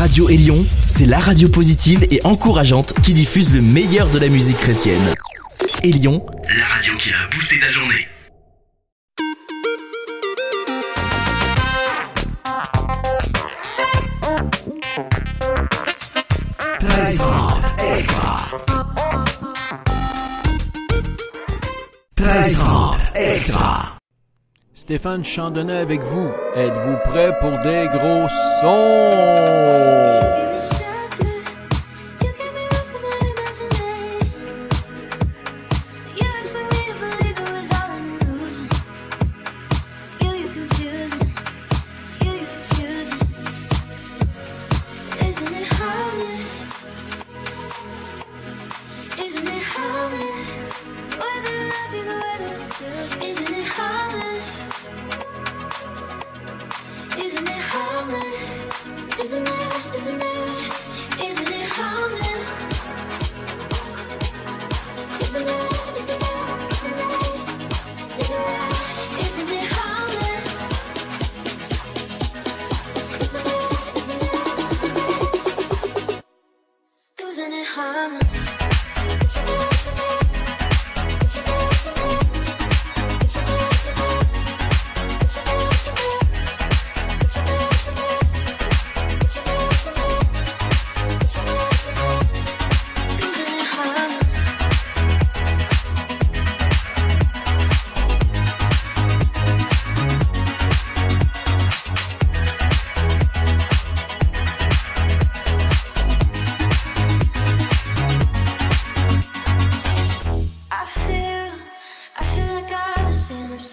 Radio Élion, c'est la radio positive et encourageante qui diffuse le meilleur de la musique chrétienne. Élion, la radio qui a boosté ta journée. extra. Stéphane Chandonnet avec vous. Êtes-vous prêt pour des gros sons?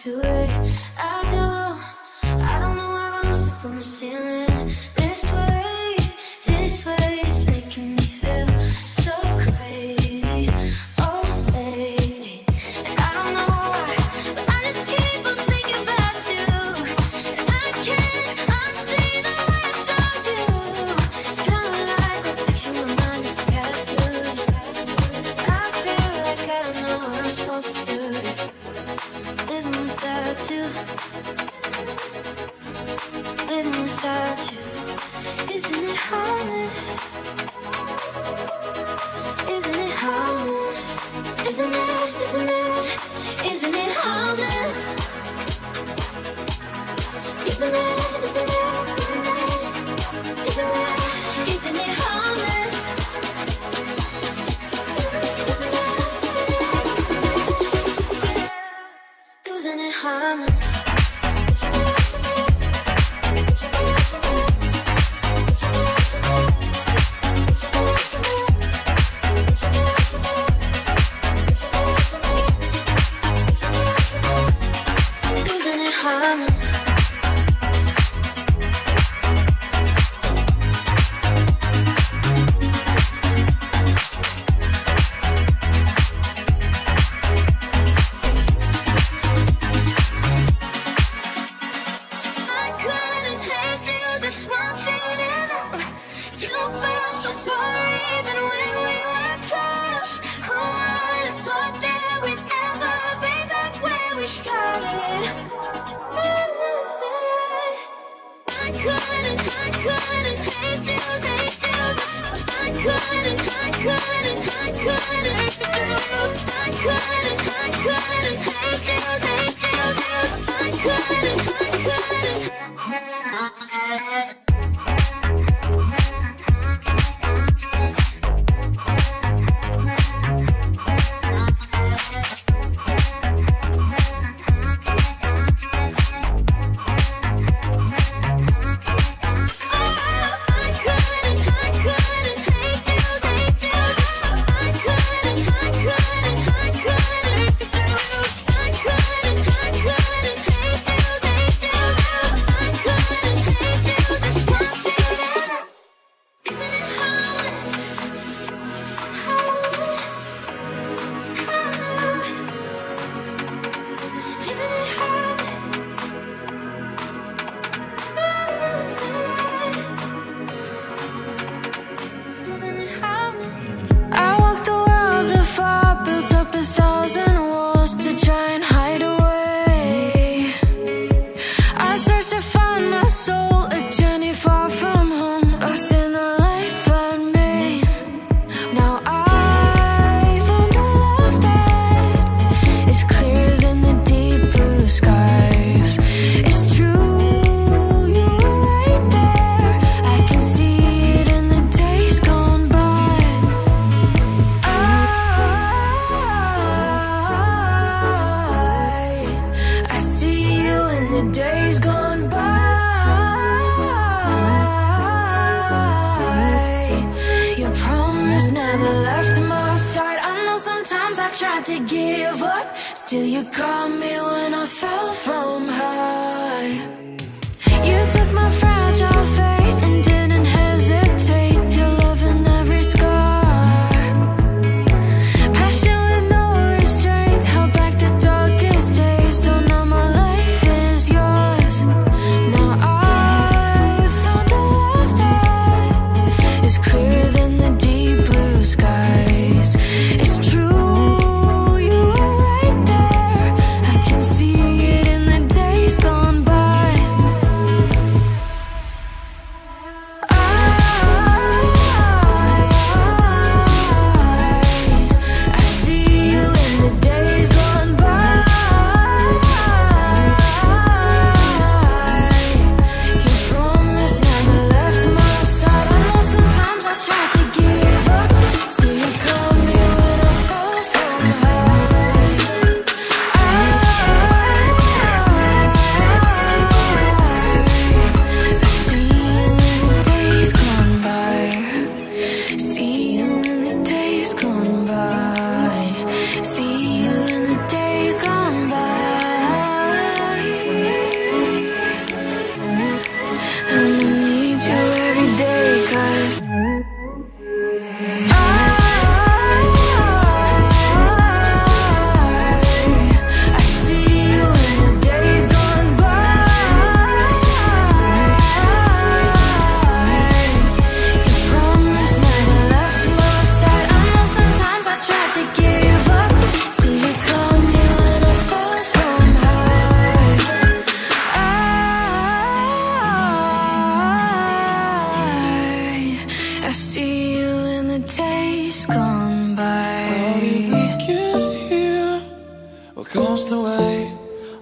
too late. I know, I don't know why I'm stuck on the ceiling. harmony I couldn't, I couldn't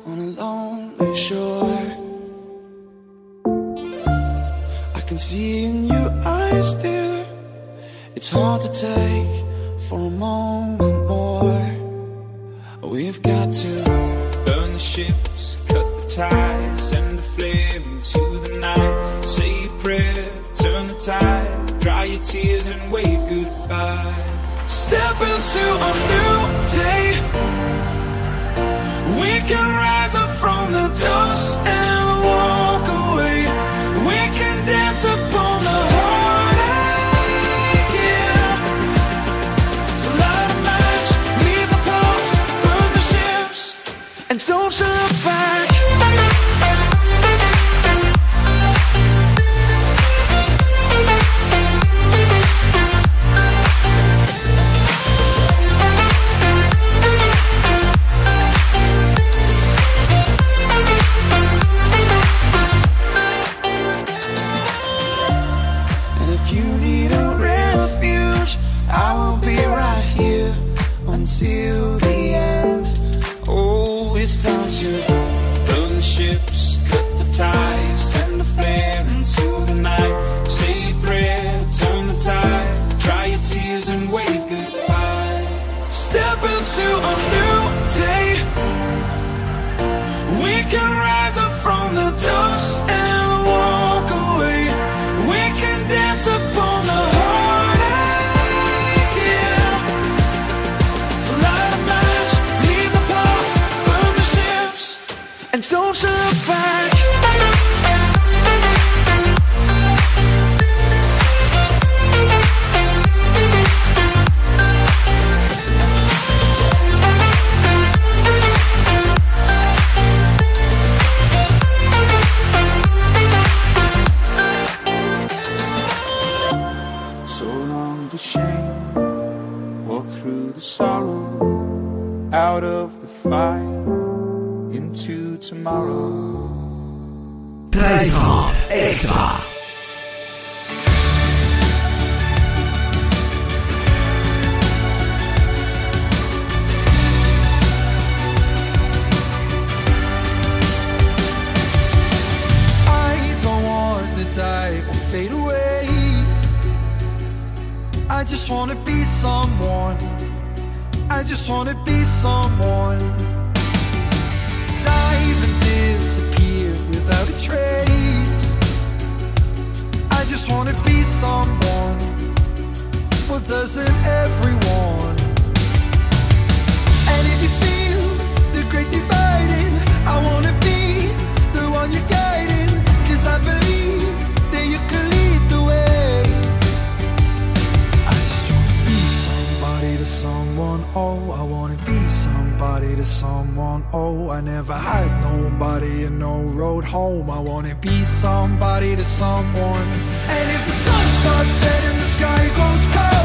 on a lonely shore. I can see in your eyes, dear, it's hard to take for a moment more. We've got to burn the ships, cut the ties, send a flame into the night. Say a prayer, turn the tide, dry your tears and wave goodbye. Step into a new day. We can rise up from the dust doesn't everyone? And if you feel the great dividing, I wanna be the one you're guiding, cause I believe that you can lead the way. I just wanna be somebody to someone, oh, I wanna be somebody to someone, oh, I never had nobody and no road home. I wanna be somebody to someone. And if the sun starts setting, the sky goes cold.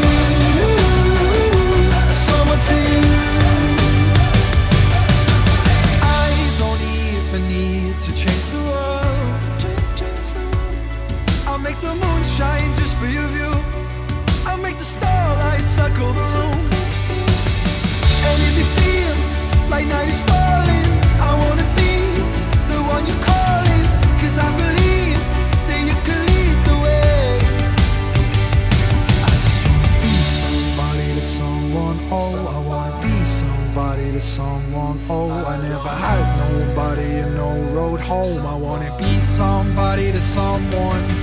somebody to someone.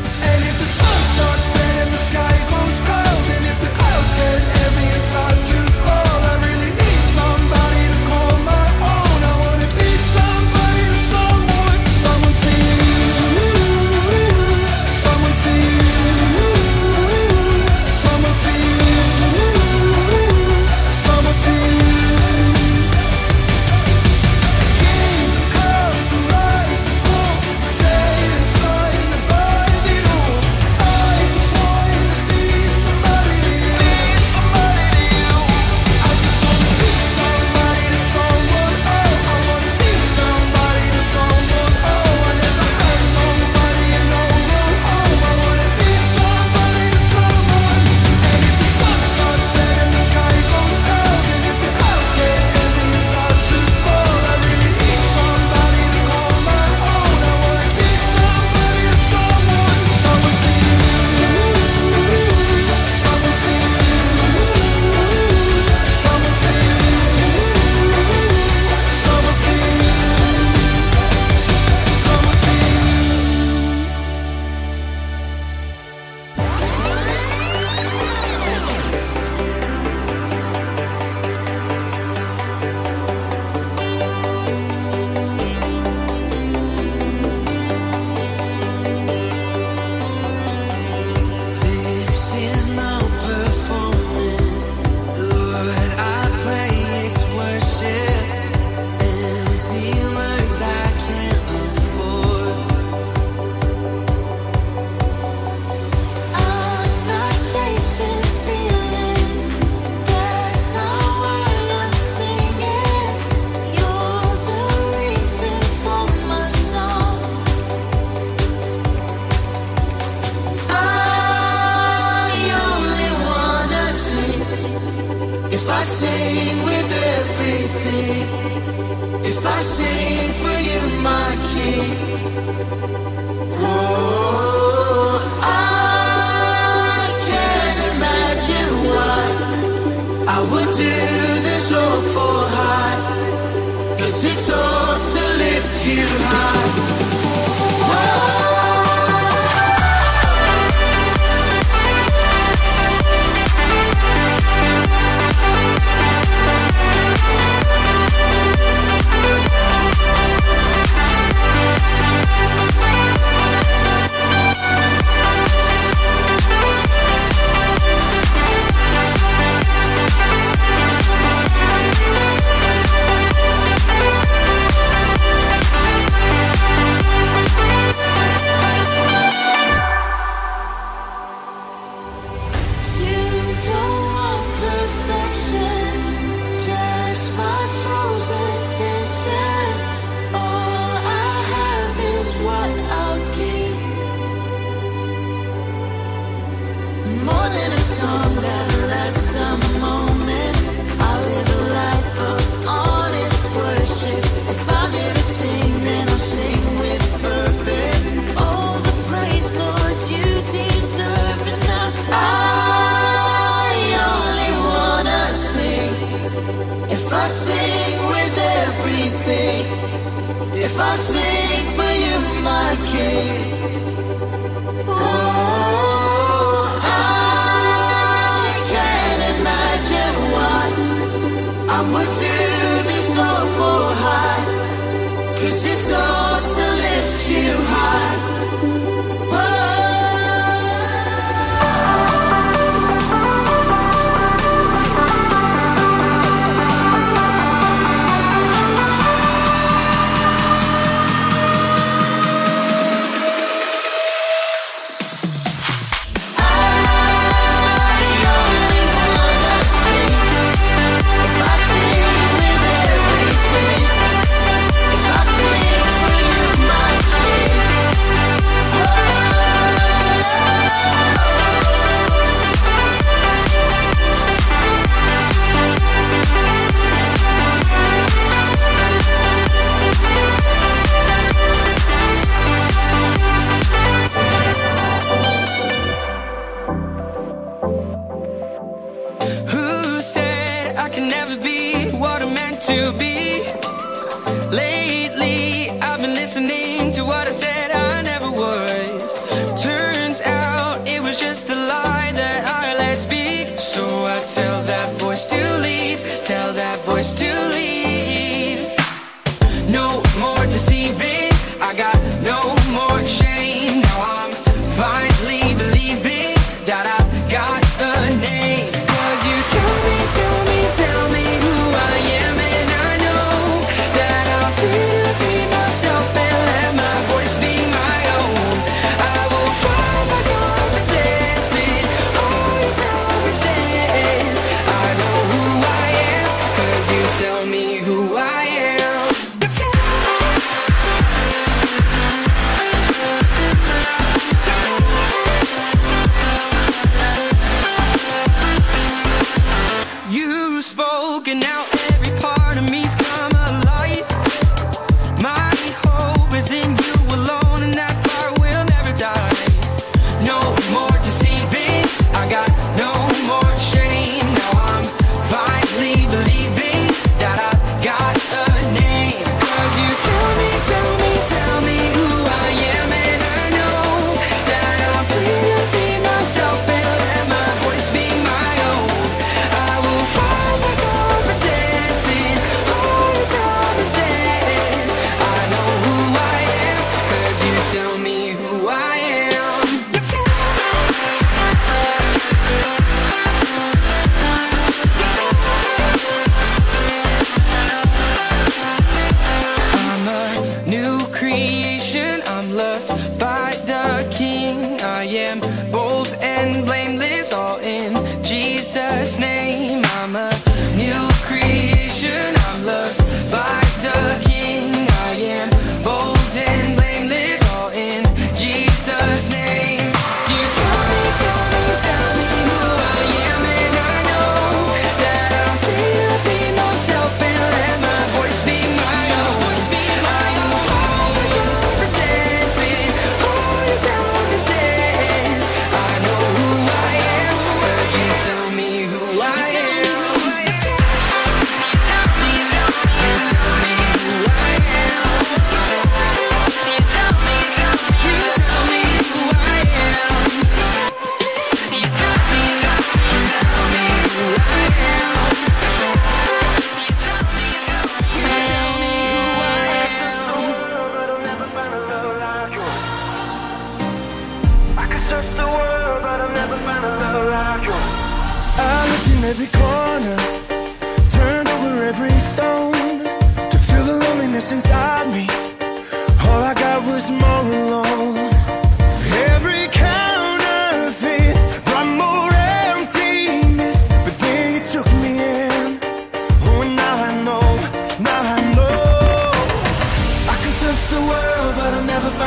Cause it's all to lift you high.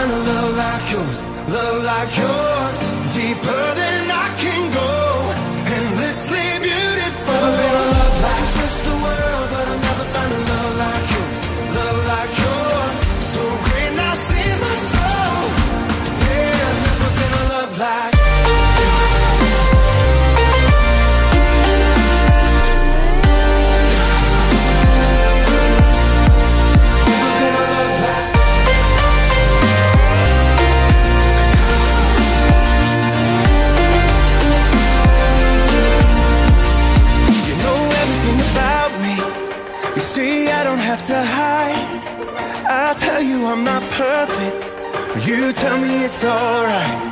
find a love like yours, love like yours, deeper than I. You tell me it's alright.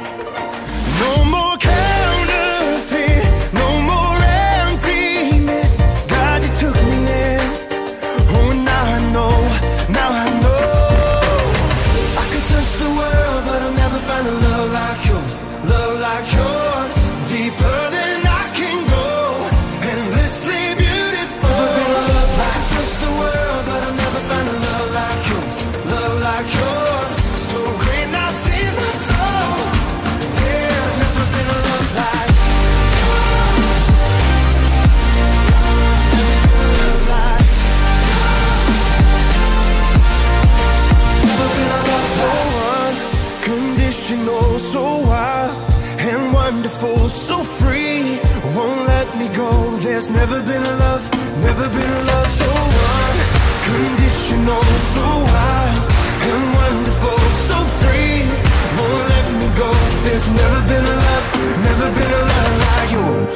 Been a love, never been a love like yours.